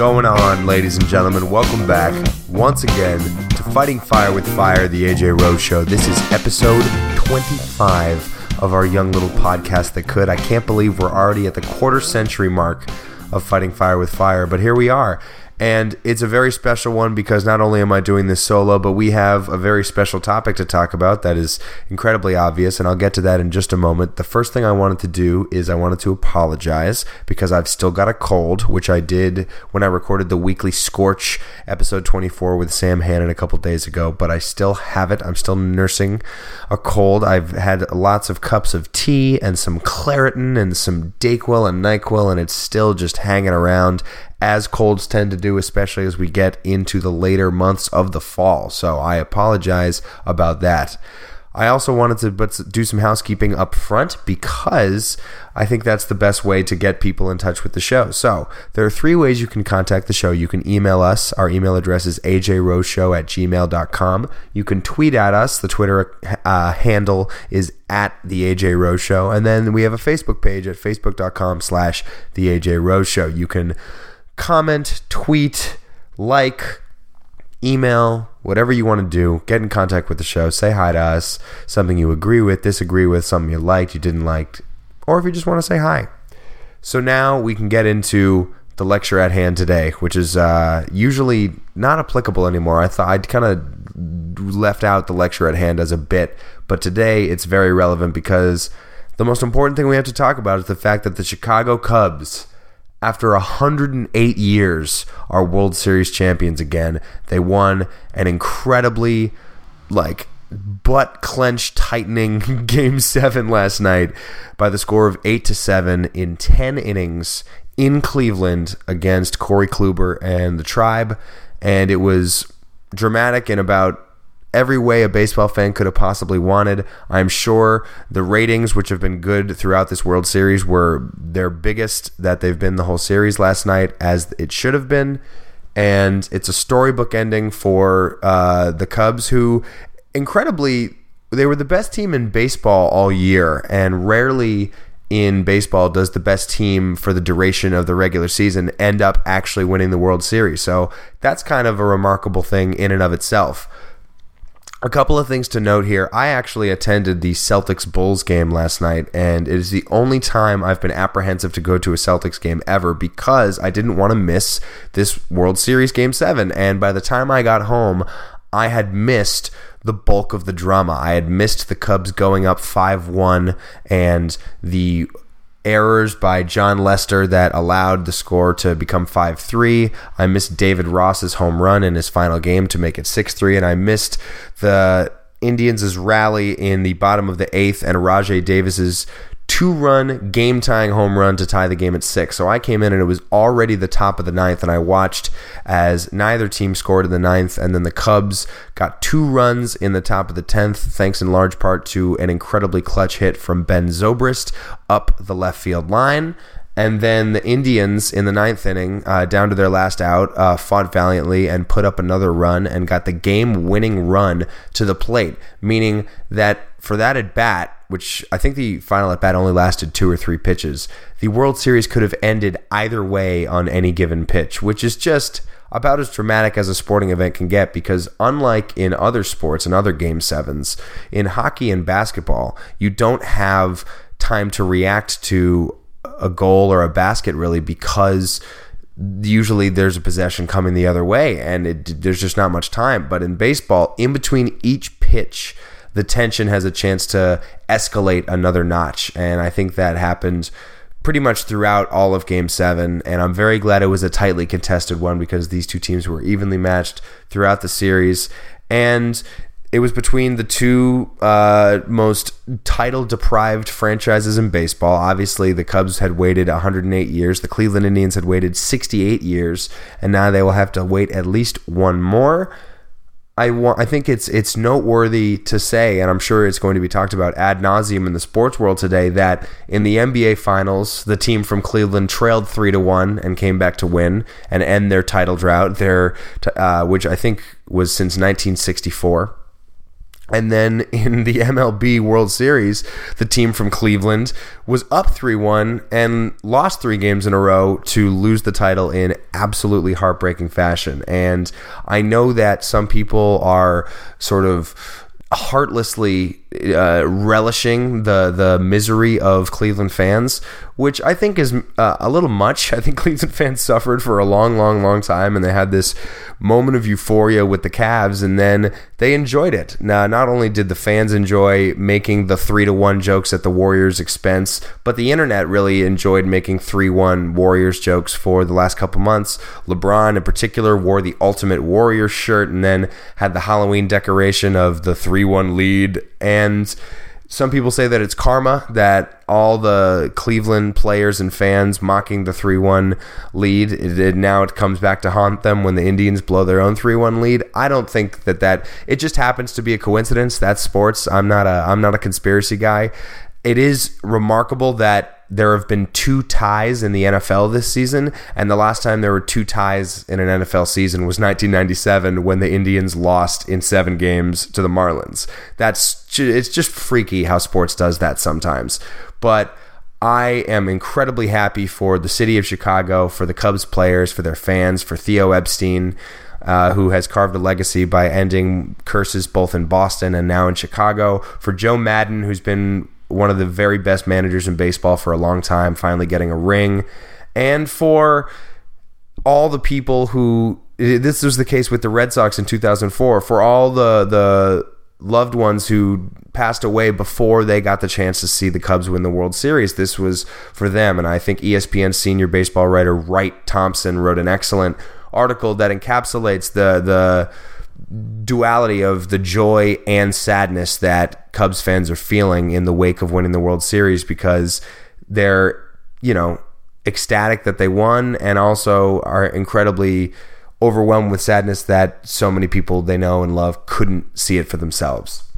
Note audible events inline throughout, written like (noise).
Going on, ladies and gentlemen? Welcome back once again to Fighting Fire with Fire, the AJ Rose Show. This is episode 25 of our young little podcast that could. I can't believe we're already at the quarter century mark of Fighting Fire with Fire, but here we are. And it's a very special one because not only am I doing this solo, but we have a very special topic to talk about that is incredibly obvious, and I'll get to that in just a moment. The first thing I wanted to do is I wanted to apologize because I've still got a cold, which I did when I recorded the weekly Scorch episode 24 with Sam Hannon a couple days ago, but I still have it. I'm still nursing a cold. I've had lots of cups of tea and some Claritin and some Dayquil and NyQuil, and it's still just hanging around as colds tend to do, especially as we get into the later months of the fall. So I apologize about that. I also wanted to do some housekeeping up front because I think that's the best way to get people in touch with the show. So there are three ways you can contact the show. You can email us. Our email address is ajroseshow at gmail.com. You can tweet at us. The Twitter uh, handle is at the AJ Rose Show. And then we have a Facebook page at facebook.com slash the AJ Rose Show. You can comment, tweet, like, email, whatever you want to do. Get in contact with the show. Say hi to us. Something you agree with, disagree with, something you liked, you didn't like, or if you just want to say hi. So now we can get into the lecture at hand today, which is uh, usually not applicable anymore. I thought I'd kind of left out the lecture at hand as a bit, but today it's very relevant because the most important thing we have to talk about is the fact that the Chicago Cubs after 108 years, are World Series champions again. They won an incredibly, like, butt clench tightening (laughs) game seven last night by the score of 8 to 7 in 10 innings in Cleveland against Corey Kluber and the Tribe. And it was dramatic in about every way a baseball fan could have possibly wanted. I'm sure the ratings, which have been good throughout this World Series, were their biggest that they've been the whole series last night, as it should have been. And it's a storybook ending for uh, the Cubs, who incredibly they were the best team in baseball all year, and rarely in baseball does the best team for the duration of the regular season end up actually winning the World Series. So that's kind of a remarkable thing in and of itself. A couple of things to note here. I actually attended the Celtics Bulls game last night, and it is the only time I've been apprehensive to go to a Celtics game ever because I didn't want to miss this World Series Game 7. And by the time I got home, I had missed the bulk of the drama. I had missed the Cubs going up 5 1 and the errors by Jon Lester that allowed the score to become 5 3. I missed David Ross's home run in his final game to make it 6 3. And I missed the Indians' rally in the bottom of the eighth and Rajai Davis's two run game tying home run to tie the game at six. So I came in and it was already the top of the ninth, and I watched as neither team scored in the ninth, and then the Cubs got two runs in the top of the tenth, thanks in large part to an incredibly clutch hit from Ben Zobrist up the left field line. And then the Indians in the ninth inning, uh, down to their last out, uh, fought valiantly and put up another run and got the game winning run to the plate, meaning that for that at bat, which I think the final at bat only lasted two or three pitches, the World Series could have ended either way on any given pitch, which is just about as dramatic as a sporting event can get because unlike in other sports and other game sevens, in hockey and basketball, you don't have time to react to a goal or a basket really because usually there's a possession coming the other way and it, there's just not much time. But in baseball in between each pitch the tension has a chance to escalate another notch. And i think that happened pretty much throughout all of game 7 and i'm very glad it was a tightly contested one because these two teams were evenly matched throughout the series. And it was between the two uh, most title deprived franchises in baseball. Obviously, the Cubs had waited 108 years, the Cleveland Indians had waited 68 years, and now they will have to wait at least one more. I want. I think it's it's noteworthy to say, and I'm sure it's going to be talked about ad nauseum in the sports world today, that in the NBA Finals, the team from Cleveland trailed three to one and came back to win and end their title drought. Their, uh, which I think was since 1964 And then in the (laughs) MLB World Series, the team from Cleveland was up 3 1 and lost three games in a row to lose the title in absolutely heartbreaking fashion. And I know that some people are sort of heartlessly uh, relishing the the misery of Cleveland fans, which I think is uh, a little much. (laughs) I think Cleveland fans suffered for a long, long, long time, and they had this moment of euphoria with the Cavs, and then they enjoyed it. Now, not only did the fans enjoy making the three to one jokes at the Warriors' expense, but the internet really enjoyed making three one Warriors jokes for the last couple months. LeBron, in particular, wore the Ultimate Warrior shirt, and then had the Halloween decoration of the three one lead and and some people say that it's karma that all the Cleveland players and fans mocking the 3 1 lead, it, it, now it comes back to haunt them when the Indians blow their own 3 1 lead. I don't think that that, it just happens to be a coincidence. That's sports. I'm not a, I'm not a conspiracy guy. It is remarkable that there have been two ties in the NFL this season, and the last time there were two ties in an NFL season was 1997 when the Indians lost in seven games to the Marlins. That's it's just freaky how sports does that sometimes, but. I am incredibly happy for the city of Chicago, for the Cubs players, for their fans, for Theo Epstein, uh, who has carved a legacy by ending curses both in Boston and now in Chicago, for Joe Maddon, who's been one of the very best managers in baseball for a long time, finally getting a ring, and for all the people who this was the case with the Red Sox in 2004 for all the the loved ones who passed away before they got the chance to see the Cubs win the World Series. This was for them, and I think ESPN senior baseball writer Wright Thompson wrote an excellent article that encapsulates the the duality of the joy and sadness that Cubs fans are feeling in the wake of winning the World Series because they're, you know, ecstatic that they won and also are incredibly overwhelmed with sadness that so many people they know and love couldn't see it for themselves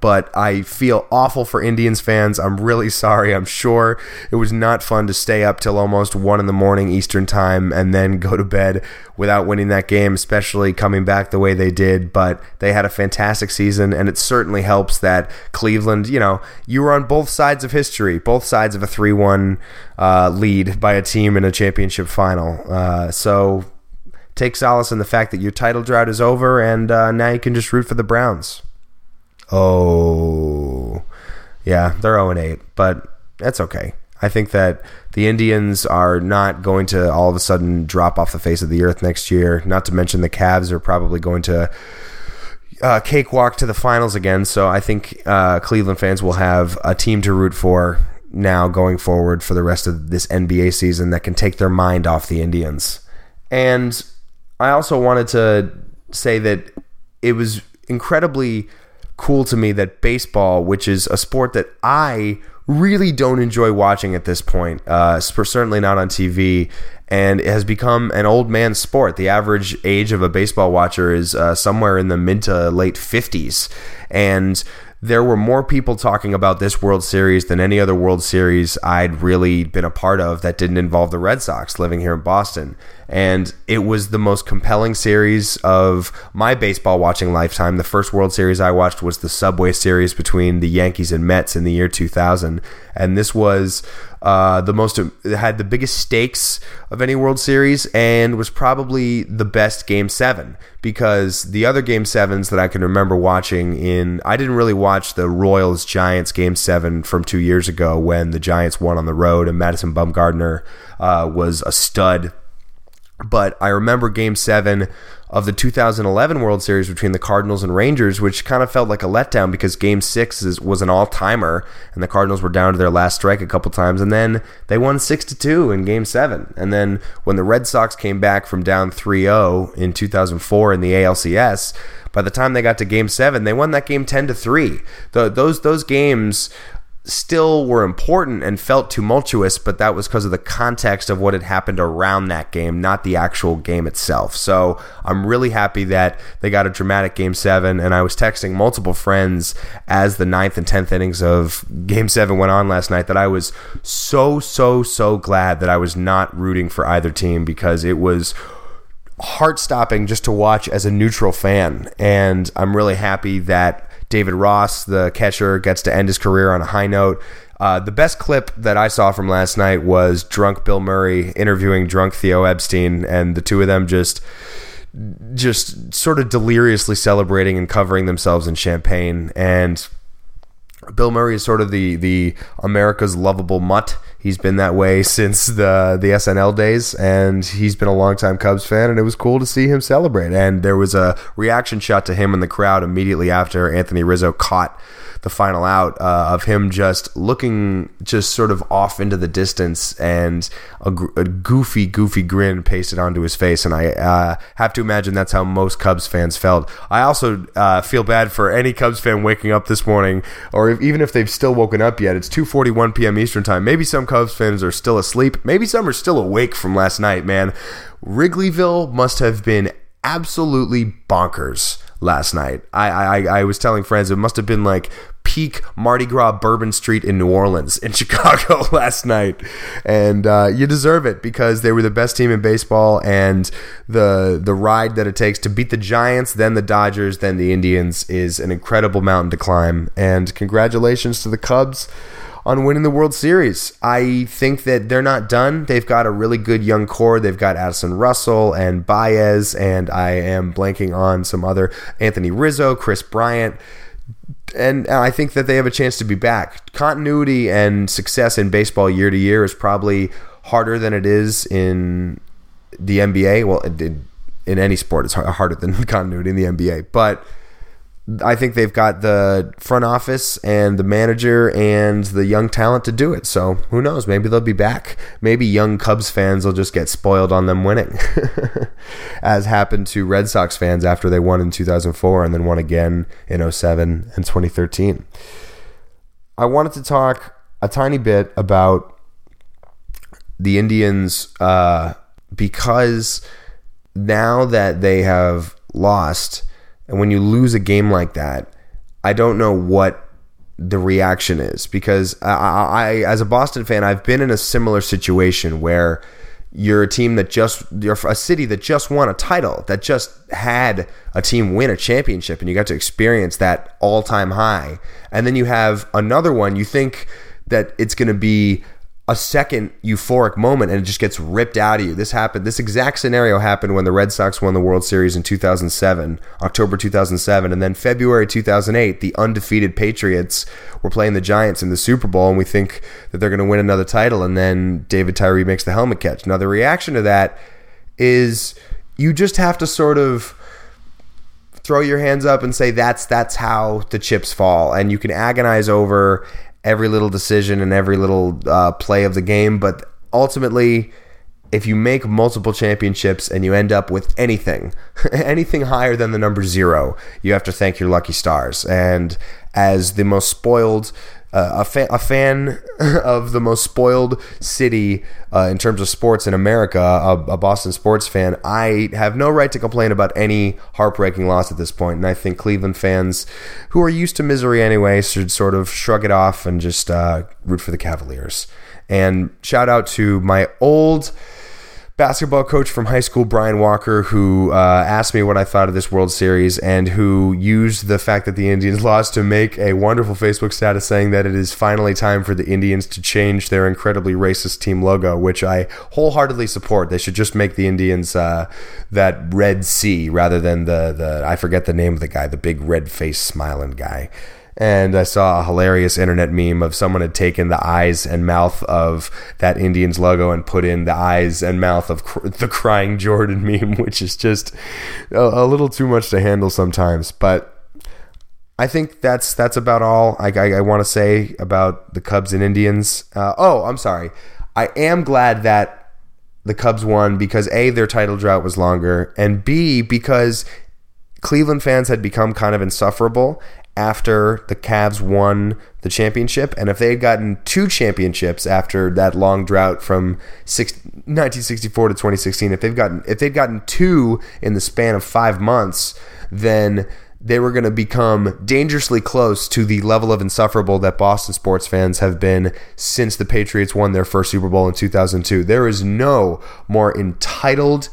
but I feel awful for Indians fans. I'm really sorry. I'm sure it was not fun to stay up till almost one in the morning Eastern time and then go to bed without winning that game, especially coming back the way they did. But they had a fantastic season, and it certainly helps that Cleveland, you know, you were on both sides of history, both sides of a 3 1 uh, lead by a team in a championship final. Uh, so take solace in the fact that your title drought is over, and uh, now you can just root for the Browns. Oh, yeah, they're 0 8, but that's okay. I think that the Indians are not going to all of a sudden drop off the face of the earth next year. Not to mention the Cavs are probably going to uh, cakewalk to the finals again. So I think uh, Cleveland fans will have a team to root for now going forward for the rest of this NBA season that can take their mind off the Indians. And I also wanted to say that it was incredibly cool to me that baseball, which is a sport that I really don't enjoy watching at this point, uh, certainly not on TV, and it has become an old man sport. The average age of a baseball watcher is uh, somewhere in the mid to late 50s. And there were more people talking about this World Series than any other World Series I'd really been a part of that didn't involve the Red Sox living here in Boston. And it was the most compelling series of my baseball watching lifetime. The first World Series I watched was the Subway Series between the Yankees and Mets in the year 2000. And this was uh, the most had the biggest stakes of any World Series and was probably the best Game Seven because the other Game Sevens that I can remember watching in I didn't really watch the Royals Giants Game Seven from two years ago when the Giants won on the road and Madison Bumgarner uh, was a stud but I remember game seven of the 2011 World Series between the Cardinals and Rangers, which kind of felt like a letdown because game six is, was an all timer and the Cardinals were down to their last strike a couple times. And then they won 6 to 2 in game seven. And then when the Red Sox came back from down 3 0 in 2004 in the ALCS, by the time they got to game seven, they won that game 10 to 3. Those, those games still were important and felt tumultuous, but that was because of the context of what had happened around that game, not the actual game itself. So I'm really happy that they got a dramatic game seven. And I was texting multiple friends as the ninth and tenth innings of game seven went on last night that I was so, so, so glad that I was not rooting for either team because it was heart stopping just to watch as a neutral fan. And I'm really happy that David Ross, the catcher, gets to end his career on a high note. Uh, the best clip that I saw from last night was drunk Bill Murray interviewing drunk Theo Epstein, and the two of them just just sort of deliriously celebrating and covering themselves in champagne and Bill Murray is sort of the the America's lovable mutt. He's been that way since the the SNL days, and he's been a longtime Cubs fan. And it was cool to see him celebrate. And there was a reaction shot to him in the crowd immediately after Anthony Rizzo caught the final out uh, of him just looking just sort of off into the distance and a, a goofy, goofy grin pasted onto his face. And I uh, have to imagine that's how most Cubs fans felt. I also uh, feel bad for any Cubs fan waking up this morning, or if, even if they've still woken up yet. It's 2:41 p.m. Eastern time. Maybe some Cubs fans are still asleep. Maybe some are still awake from last night. Man, Wrigleyville must have been absolutely bonkers last night. I, I I was telling friends it must have been like peak Mardi Gras Bourbon Street in New Orleans in (laughs) Chicago last night, and uh, you deserve it because they were the best team in baseball, and the the ride that it takes to beat the Giants, then the Dodgers, then the Indians is an incredible mountain to climb. And congratulations to the Cubs on winning the World Series. I think that they're not done. They've got a really good young core. They've got Addison Russell and Baez, and I am blanking on some other Anthony Rizzo, Kris Bryant. And I think that they have a chance to be back. Continuity and success in baseball year to year is probably harder than it is in the NBA. Well, in, in any sport, it's harder than (laughs) continuity in the NBA. But I think they've got the front office and the manager and the young talent to do it. So who knows? Maybe they'll be back. Maybe young Cubs fans will just get spoiled on them winning, (laughs) as happened to Red Sox fans after they won in 2004 and then won again in 07 and 2013. I wanted to talk a tiny bit about the Indians uh, because now that they have lost and when you lose a game like that, I don't know what the reaction is because I, I, as a Boston fan, I've been in a similar situation where you're a team that just you're a city that just won a title that just had a team win a championship and you got to experience that all-time high. And then you have another one you think that it's going to be a second euphoric moment and it just gets ripped out of you. This happened. This exact scenario happened when the Red Sox won the World Series in 2007, October 2007, and then February 2008, the undefeated Patriots were playing the Giants in the Super Bowl, and we think that they're going to win another title, and then David Tyree makes the helmet catch. Now the reaction to that is you just have to sort of throw your hands up and say that's that's how the chips fall, and you can agonize over every little decision and every little uh, play of the game. But ultimately, if you make multiple championships and you end up with anything, (laughs) anything higher than the number zero, you have to thank your lucky stars. And as the most spoiled uh, a, fa- a fan (laughs) of the most spoiled city uh, in terms of sports in America, a, a, Boston sports fan, I have no right to complain about any heartbreaking loss at this point. And I think Cleveland fans who are used to misery anyway should sort of shrug it off and just uh, root for the Cavaliers. And shout out to my old basketball coach from high school, Brian Walker, who uh, asked me what I thought of this World Series and who used the fact that the Indians (laughs) lost to make a wonderful Facebook status saying that it is finally time for the Indians to change their incredibly racist team logo, which I wholeheartedly support. They should just make the Indians uh, that red C rather than the, the, I forget the name of the guy, the big red face smiling guy and I saw a hilarious internet meme of someone had taken the eyes and mouth of that Indians logo and put in the eyes and mouth of cr- the crying Jordan (laughs) meme, which is just a, a, little too much to handle sometimes. But I think that's that's about all I, I, I want to say about the Cubs and Indians. Uh, oh, I'm sorry. I am glad that the Cubs won because a their title drought was longer, and b because Cleveland fans had become kind of insufferable after the Cavs won the championship. And if they had gotten two championships after that long drought from six, 1964 to 2016, if they've gotten if they'd gotten two in the span of five months, then they were going to become dangerously close to the level of insufferable that Boston sports fans have been since the Patriots won their first Super Bowl in 2002. There is no more entitled,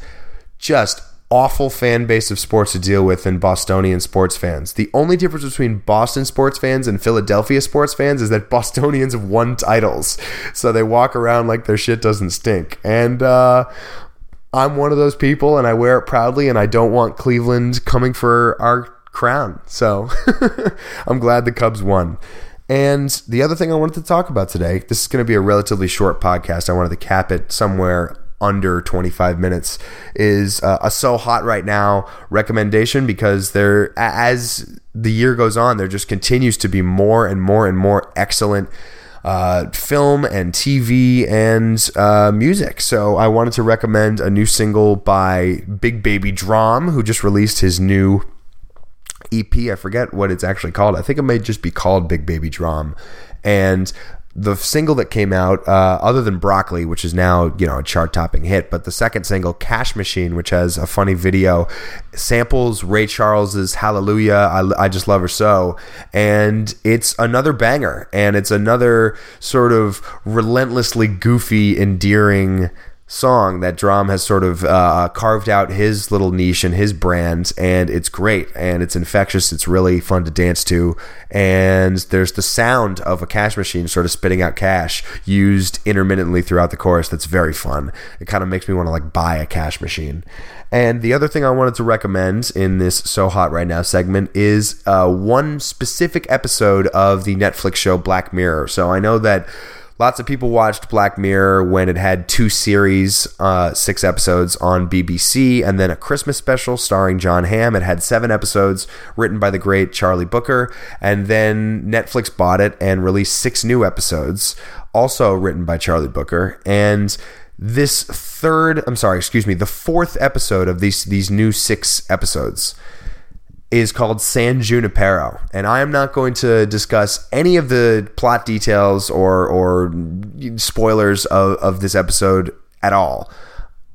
just awful fan base of sports to deal with than Bostonian sports fans. The only difference between Boston sports fans and Philadelphia sports fans is that (laughs) Bostonians have won titles. So they walk around like their shit doesn't stink. And uh, I'm one of those people and I wear it proudly and I don't want Cleveland coming for our crown. So (laughs) I'm glad the Cubs won. And the other thing I wanted to talk about today, this is going to be a relatively short podcast. I wanted to cap it somewhere under 25 minutes is uh, a so hot right now recommendation because there as the year goes on there just continues to be more and more and more excellent uh, film and TV and uh, music. So I wanted to recommend a new single by Big Baby D.R.A.M., who just released his new EP. I forget what it's actually called. I think it may just be called Big Baby Drum. And the single that came out, uh, other than Broccoli, which is now you know a chart-topping hit, but the second single, Cash Machine, which has a funny video, samples Ray Charles's Hallelujah. I, I just love her so, and it's another banger, and it's another sort of relentlessly goofy, endearing song that D.R.A.M. has sort of uh, carved out his little niche and his brand, and it's great and it's infectious. It's really fun to dance to, and there's the sound of a cash machine sort of spitting out cash used intermittently throughout the chorus. That's very fun. It kind of makes me want to like buy a cash machine. And the other thing I wanted to recommend in this So Hot Right Now segment is uh, one specific episode of the Netflix show Black Mirror. So I know that Lots of people watched Black Mirror when it had two series, uh, six episodes on BBC, and then a Christmas special starring Jon Hamm. It had seven episodes written by the great Charlie Brooker, and then Netflix bought it and released six new episodes, also written by Charlie Brooker. And this third, I'm sorry, excuse me, the fourth episode of these these new six episodes is called San Junipero, and I am not going to discuss any of the plot details or or spoilers of, of this episode at all.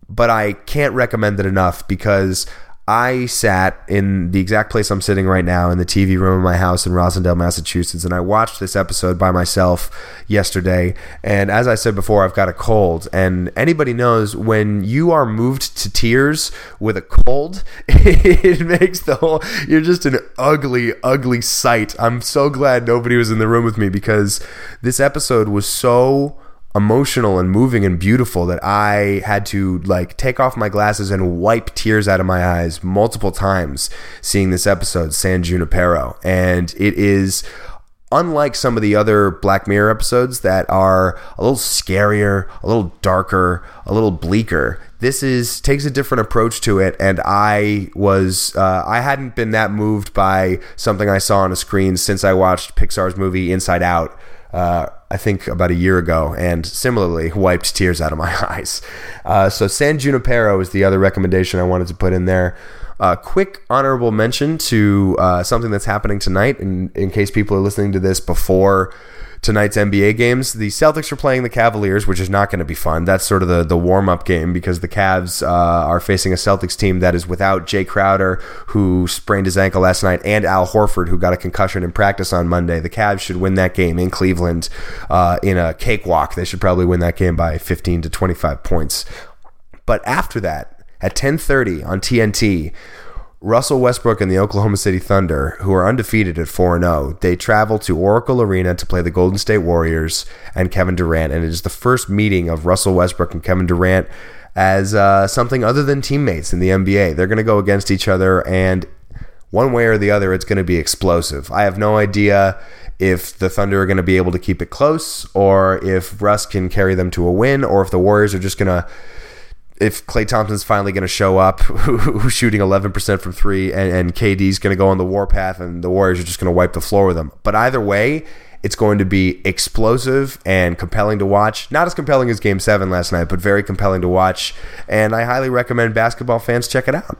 But I can't recommend it enough because I sat in the exact place I'm sitting right now in the TV room of my house in Rosendale, Massachusetts, and I watched this episode by myself yesterday. And as I said before, I've got a cold. And anybody knows when you are moved to tears with a cold, (laughs) it makes the whole, you're just an ugly, ugly sight. I'm so glad nobody was in the room with me because this episode was so emotional and moving and beautiful that I had to like take off my glasses and wipe tears out of my eyes multiple times seeing this episode San Junipero and it is unlike some of the other Black Mirror episodes that are a little scarier, a little darker, a little bleaker. This is takes a different approach to it, and I was uh, I hadn't been that moved by something I saw on a screen since I watched Pixar's movie Inside Out uh, I think about a year ago, and similarly wiped tears out of my (laughs) eyes. Uh, so San Junipero is the other recommendation I wanted to put in there. Uh, quick honorable mention to uh, something that's happening tonight, in, in case people are listening to this before tonight's NBA games. The Celtics are playing the Cavaliers, which is not going to be fun. That's sort of the, the warm up game because the Cavs uh, are facing a Celtics team that is without Jae Crowder, who sprained his ankle last night, and Al Horford, who got a concussion in practice on Monday. The Cavs should win that game in Cleveland uh, in a cakewalk. They should probably win that game by 15 to 25 points. But after that, at 10:30 on TNT, Russell Westbrook and the Oklahoma City Thunder, who are undefeated at 4 0, they travel to Oracle Arena to play the Golden State Warriors and Kevin Durant. And it is the first meeting of Russell Westbrook and Kevin Durant as uh, something other than teammates in the NBA. They're going to go against each other, and one way or the other, it's going to be explosive. I have no idea if the Thunder are going to be able to keep it close, or if Russ can carry them to a win, or if the Warriors are just going to if Klay Thompson's finally going to show up, (laughs) who's shooting 11% from three, and, and KD's going to go on the warpath, and the Warriors are just going to wipe the floor with them. But either way, it's going to be explosive and compelling to watch. Not as compelling as Game 7 last night, but very compelling to watch. And I highly recommend basketball fans check it out.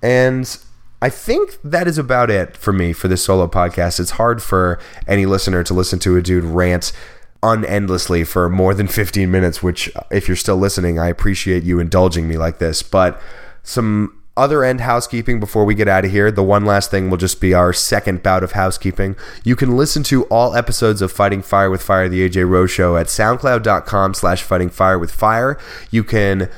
And I think that is about it for me for this solo podcast. It's hard for any listener to listen to a dude rant unendlessly for more than 15 minutes, which, if you're still listening, I appreciate you indulging me like this. But some other end housekeeping before we get out of here. The one last thing will just be our second bout of housekeeping. You can listen to all episodes of Fighting Fire with Fire, the AJ Rose Show, at soundcloud.com slash fighting fire with fire. You can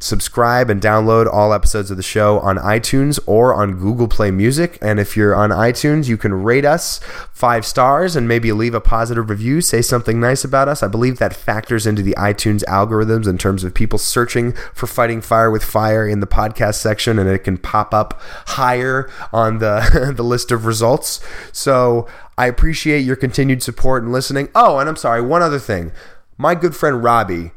subscribe and download all episodes of the show on iTunes or on Google Play Music. And if you're on iTunes, you can rate us five stars and maybe leave a positive review, say something nice about us. I believe that factors into the iTunes algorithms in terms of people searching for Fighting Fire with Fire in the podcast section, and it can pop up higher on the, (laughs) the list of results. So I appreciate your continued support and listening. Oh, and I'm sorry, one other thing. My good friend Robbie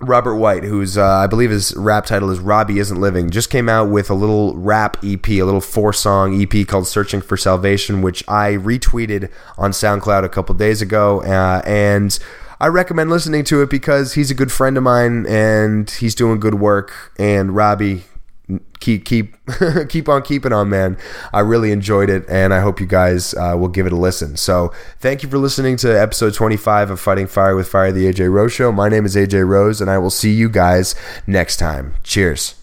Robert White, who's uh, I believe his rap title is Robbie Isn't Living, just came out with a little rap EP, a little four song EP called Searching for Salvation, which I retweeted on SoundCloud a couple days ago, uh, and I recommend listening to it because he's a good friend of mine and he's doing good work. And Robbie, keep keep (laughs) keep on keeping on man. I really enjoyed it and i hope you guys uh, will give it a listen. So thank you for listening to episode 25 of fighting fire with fire the aj rose show. My name is aj rose and i will see you guys next time. Cheers